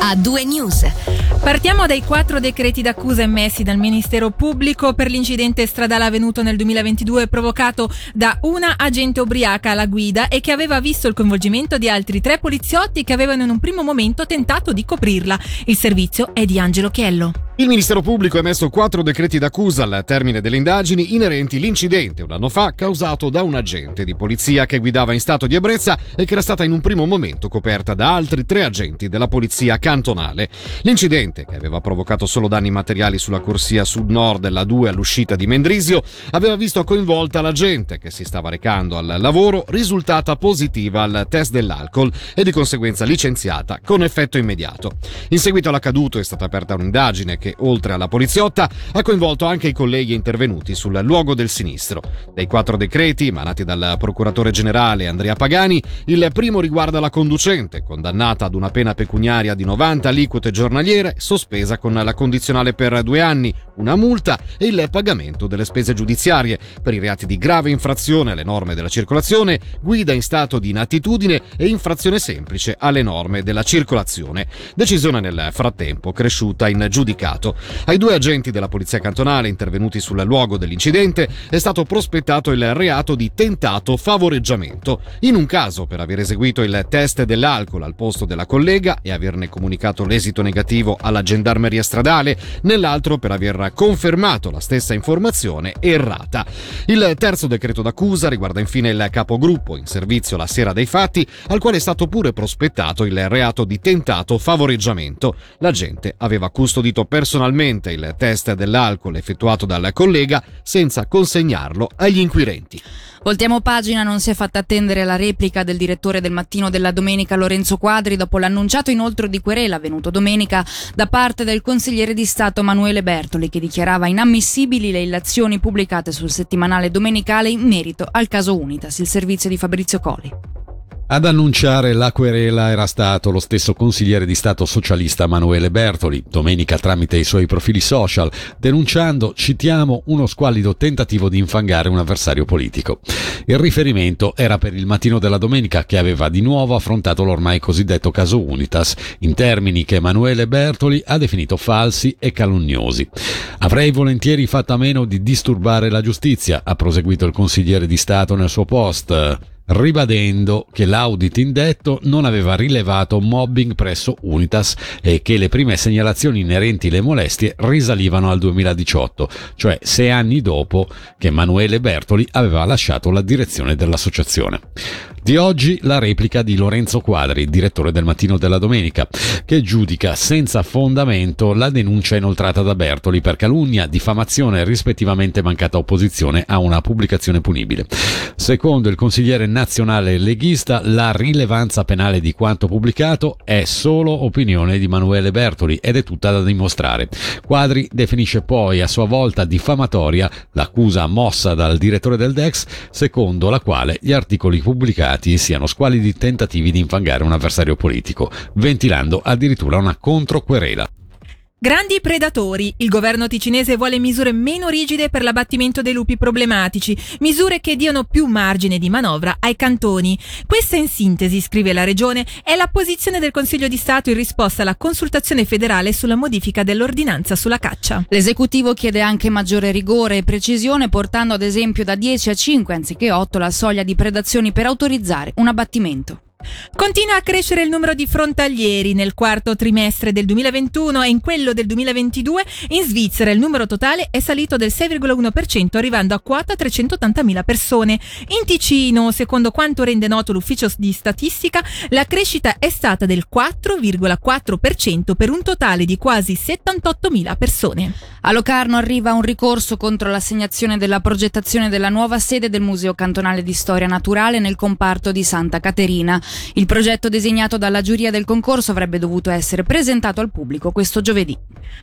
a due news. Partiamo dai quattro decreti d'accusa emessi dal Ministero Pubblico per l'incidente stradale avvenuto nel 2022 provocato da una agente ubriaca alla guida e che aveva visto il coinvolgimento di altri tre poliziotti che avevano in un primo momento tentato di coprirla. Il servizio è di Angelo Chiello. Il Ministero Pubblico ha emesso quattro decreti d'accusa al termine delle indagini inerenti all'incidente un anno fa causato da un agente di polizia che guidava in stato di ebbrezza e che era stata in un primo momento coperta da altri tre agenti della polizia cantonale. L'incidente, che aveva provocato solo danni materiali sulla corsia sud-nord della 2 all'uscita di Mendrisio, aveva visto coinvolta l'agente che si stava recando al lavoro, risultata positiva al test dell'alcol e di conseguenza licenziata con effetto immediato. In seguito all'accaduto è stata aperta un'indagine che che, oltre alla poliziotta, ha coinvolto anche i colleghi intervenuti sul luogo del sinistro. Dei quattro decreti emanati dal procuratore generale Andrea Pagani, il primo riguarda la conducente, condannata ad una pena pecuniaria di 90 aliquote giornaliere, sospesa con la condizionale per due anni, una multa e il pagamento delle spese giudiziarie per i reati di grave infrazione alle norme della circolazione, guida in stato di inattitudine e infrazione semplice alle norme della circolazione. Decisione nel frattempo cresciuta in giudicato Stato. Ai due agenti della Polizia Cantonale intervenuti sul luogo dell'incidente è stato prospettato il reato di tentato favoreggiamento. In un caso per aver eseguito il test dell'alcol al posto della collega e averne comunicato l'esito negativo alla gendarmeria stradale, nell'altro per aver confermato la stessa informazione errata. Il terzo decreto d'accusa riguarda infine il capogruppo in servizio la sera dei fatti, al quale è stato pure prospettato il reato di tentato favoreggiamento. L'agente aveva custodito personalmente personalmente il test dell'alcol effettuato dal collega senza consegnarlo agli inquirenti. Voltiamo pagina, non si è fatta attendere la replica del direttore del mattino della domenica Lorenzo Quadri dopo l'annunciato inoltre di querela avvenuto domenica da parte del consigliere di Stato Emanuele Bertoli che dichiarava inammissibili le illazioni pubblicate sul settimanale domenicale in merito al caso Unitas, il servizio di Fabrizio Colli. Ad annunciare la querela era stato lo stesso consigliere di Stato socialista Emanuele Bertoli, domenica tramite i suoi profili social, denunciando, citiamo, uno squallido tentativo di infangare un avversario politico. Il riferimento era per il mattino della domenica che aveva di nuovo affrontato l'ormai cosiddetto caso Unitas, in termini che Emanuele Bertoli ha definito falsi e calunniosi. Avrei volentieri fatto a meno di disturbare la giustizia, ha proseguito il consigliere di Stato nel suo post ribadendo che l'audit indetto non aveva rilevato mobbing presso Unitas e che le prime segnalazioni inerenti alle molestie risalivano al 2018, cioè sei anni dopo che Emanuele Bertoli aveva lasciato la direzione dell'associazione. Di oggi la replica di Lorenzo Quadri, direttore del Mattino della Domenica, che giudica senza fondamento la denuncia inoltrata da Bertoli per calunnia, diffamazione e rispettivamente mancata opposizione a una pubblicazione punibile. Secondo il consigliere nazionale leghista, la rilevanza penale di quanto pubblicato è solo opinione di Manuele Bertoli ed è tutta da dimostrare. Quadri definisce poi a sua volta diffamatoria l'accusa mossa dal direttore del DEX, secondo la quale gli articoli pubblicati siano squalidi tentativi di infangare un avversario politico, ventilando addirittura una controquerela. Grandi predatori. Il governo ticinese vuole misure meno rigide per l'abbattimento dei lupi problematici, misure che diano più margine di manovra ai cantoni. Questa in sintesi, scrive la regione, è la posizione del Consiglio di Stato in risposta alla consultazione federale sulla modifica dell'ordinanza sulla caccia. L'esecutivo chiede anche maggiore rigore e precisione, portando ad esempio da 10 a 5 anziché 8 la soglia di predazioni per autorizzare un abbattimento. Continua a crescere il numero di frontalieri nel quarto trimestre del 2021 e in quello del 2022 in Svizzera il numero totale è salito del 6,1% arrivando a quota 380.000 persone. In Ticino, secondo quanto rende noto l'ufficio di statistica, la crescita è stata del 4,4% per un totale di quasi 78.000 persone. A Locarno arriva un ricorso contro l'assegnazione della progettazione della nuova sede del Museo Cantonale di Storia Naturale nel comparto di Santa Caterina. Il progetto disegnato dalla giuria del concorso avrebbe dovuto essere presentato al pubblico questo giovedì.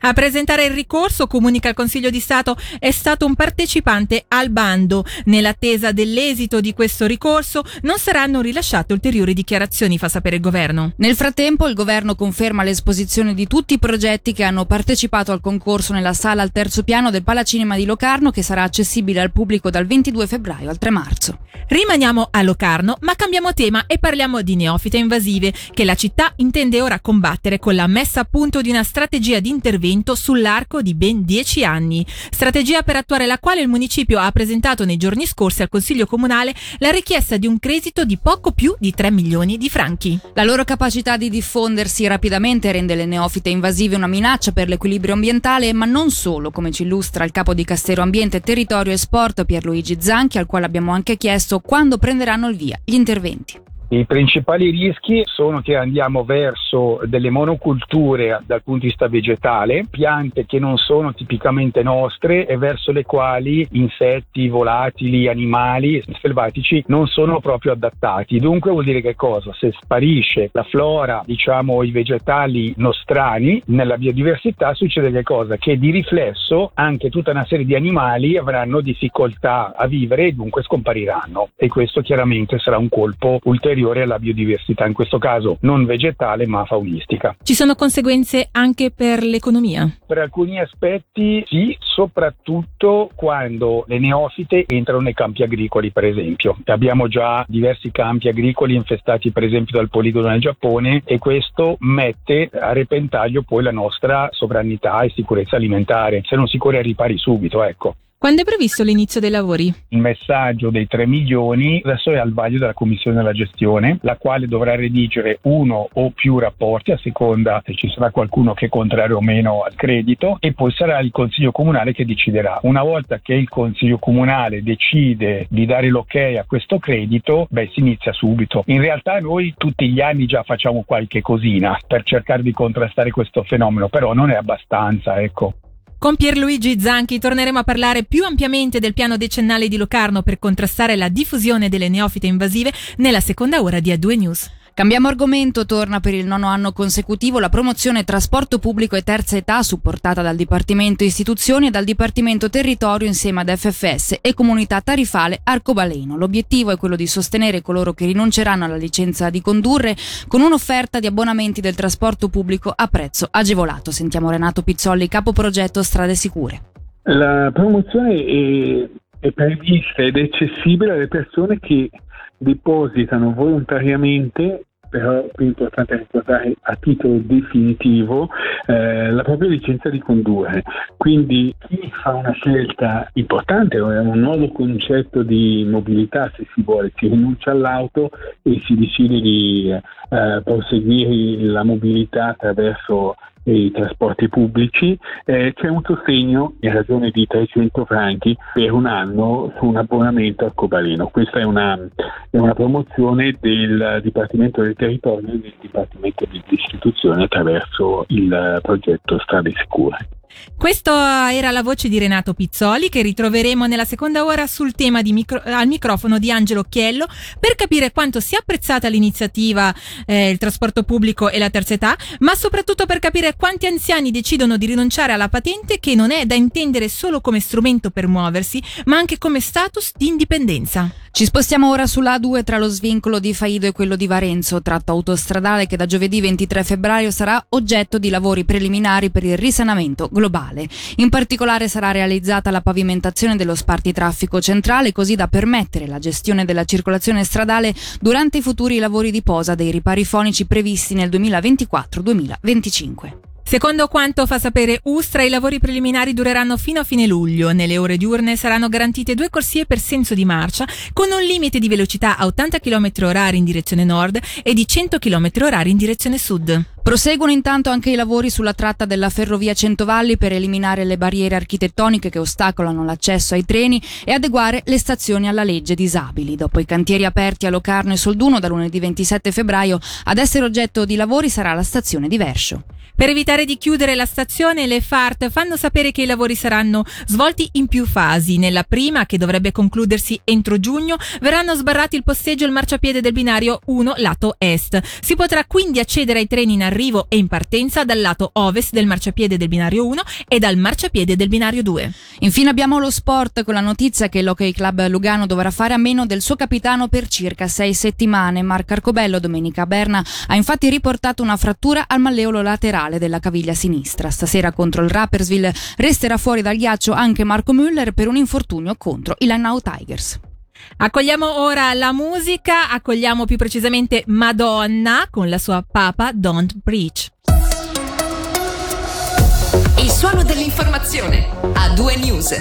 A presentare il ricorso, comunica il Consiglio di Stato, è stato un partecipante al bando. Nell'attesa dell'esito di questo ricorso non saranno rilasciate ulteriori dichiarazioni, fa sapere il governo. Nel frattempo il governo conferma l'esposizione di tutti i progetti che hanno partecipato al concorso nella sala al terzo piano del Palacinema di Locarno che sarà accessibile al pubblico dal 22 febbraio al 3 marzo. Rimaniamo a Locarno, ma cambiamo tema e parliamo parliamo di neofite invasive che la città intende ora combattere con la messa a punto di una strategia di intervento sull'arco di ben 10 anni. Strategia per attuare la quale il municipio ha presentato nei giorni scorsi al Consiglio Comunale la richiesta di un credito di poco più di 3 milioni di franchi. La loro capacità di diffondersi rapidamente rende le neofite invasive una minaccia per l'equilibrio ambientale, ma non solo, come ci illustra il capo di Castero Ambiente, Territorio e Sport Pierluigi Zanchi, al quale abbiamo anche chiesto quando prenderanno il via gli interventi. I principali rischi sono che andiamo verso delle monoculture dal punto di vista vegetale, piante che non sono tipicamente nostre e verso le quali insetti, volatili, animali selvatici non sono proprio adattati. Dunque vuol dire che cosa? Se sparisce la flora, diciamo i vegetali nostrani nella biodiversità, succede che cosa? Che di riflesso anche tutta una serie di animali avranno difficoltà a vivere e dunque scompariranno. E questo chiaramente sarà un colpo ulteriore superiore alla biodiversità, in questo caso non vegetale ma faunistica. Ci sono conseguenze anche per l'economia? Per alcuni aspetti sì, soprattutto quando le neofite entrano nei campi agricoli per esempio. Abbiamo già diversi campi agricoli infestati per esempio dal poligono nel Giappone e questo mette a repentaglio poi la nostra sovranità e sicurezza alimentare, se non si corre ai ripari subito, ecco. Quando è previsto l'inizio dei lavori? Il messaggio dei 3 milioni adesso è al vaglio della Commissione della gestione, la quale dovrà redigere uno o più rapporti a seconda se ci sarà qualcuno che è contrario o meno al credito e poi sarà il Consiglio Comunale che deciderà. Una volta che il Consiglio Comunale decide di dare l'ok a questo credito, beh si inizia subito. In realtà noi tutti gli anni già facciamo qualche cosina per cercare di contrastare questo fenomeno, però non è abbastanza, ecco. Con Pierluigi Zanchi torneremo a parlare più ampiamente del piano decennale di Locarno per contrastare la diffusione delle neofite invasive nella seconda ora di A2 News. Cambiamo argomento, torna per il nono anno consecutivo la promozione trasporto pubblico e terza età supportata dal Dipartimento Istituzioni e dal Dipartimento Territorio insieme ad FFS e Comunità Tarifale Arcobaleno. L'obiettivo è quello di sostenere coloro che rinunceranno alla licenza di condurre con un'offerta di abbonamenti del trasporto pubblico a prezzo agevolato. Sentiamo Renato Pizzolli, capo progetto Strade Sicure. La promozione è, è prevista ed è accessibile alle persone che depositano volontariamente però più importante ricordare a titolo definitivo eh, la propria licenza di condurre. Quindi chi fa una scelta importante, è un nuovo concetto di mobilità se si vuole, si rinuncia all'auto e si decide di eh, proseguire la mobilità attraverso i trasporti pubblici, eh, c'è un sostegno in ragione di 300 franchi per un anno su un abbonamento al Cobaleno. Questa è una, è una promozione del Dipartimento del Territorio e del Dipartimento dell'Istituzione attraverso il progetto Strade Sicure. Questa era la voce di Renato Pizzoli che ritroveremo nella seconda ora sul tema micro, al microfono di Angelo Occhiello per capire quanto sia apprezzata l'iniziativa eh, il trasporto pubblico e la terza età, ma soprattutto per capire quanti anziani decidono di rinunciare alla patente che non è da intendere solo come strumento per muoversi, ma anche come status di indipendenza. Ci spostiamo ora sulla A2 tra lo svincolo di Faido e quello di Varenzo, tratto autostradale che da giovedì 23 febbraio sarà oggetto di lavori preliminari per il risanamento globale. In particolare sarà realizzata la pavimentazione dello spartitraffico centrale così da permettere la gestione della circolazione stradale durante i futuri lavori di posa dei ripari fonici previsti nel 2024-2025. Secondo quanto fa sapere Ustra, i lavori preliminari dureranno fino a fine luglio. Nelle ore diurne saranno garantite due corsie per senso di marcia, con un limite di velocità a 80 km h in direzione nord e di 100 km h in direzione sud. Proseguono intanto anche i lavori sulla tratta della ferrovia Centovalli per eliminare le barriere architettoniche che ostacolano l'accesso ai treni e adeguare le stazioni alla legge disabili. Dopo i cantieri aperti a Locarno e Solduno da lunedì 27 febbraio, ad essere oggetto di lavori sarà la stazione di Verscio. Per evitare di chiudere la stazione, le FART fanno sapere che i lavori saranno svolti in più fasi. Nella prima, che dovrebbe concludersi entro giugno, verranno sbarrati il posteggio e il marciapiede del binario 1 lato est. Si potrà quindi accedere ai treni in arrivo e in partenza dal lato ovest del marciapiede del binario 1 e dal marciapiede del binario 2. Infine abbiamo lo sport con la notizia che l'Hockey Club Lugano dovrà fare a meno del suo capitano per circa sei settimane. Marco Arcobello domenica a Berna ha infatti riportato una frattura al malleolo laterale della caviglia sinistra. Stasera contro il Rappersville resterà fuori dal ghiaccio anche Marco Müller per un infortunio contro i Langnau Tigers. Accogliamo ora la musica, accogliamo più precisamente Madonna con la sua Papa Don't Preach. Il suono dell'informazione a due news.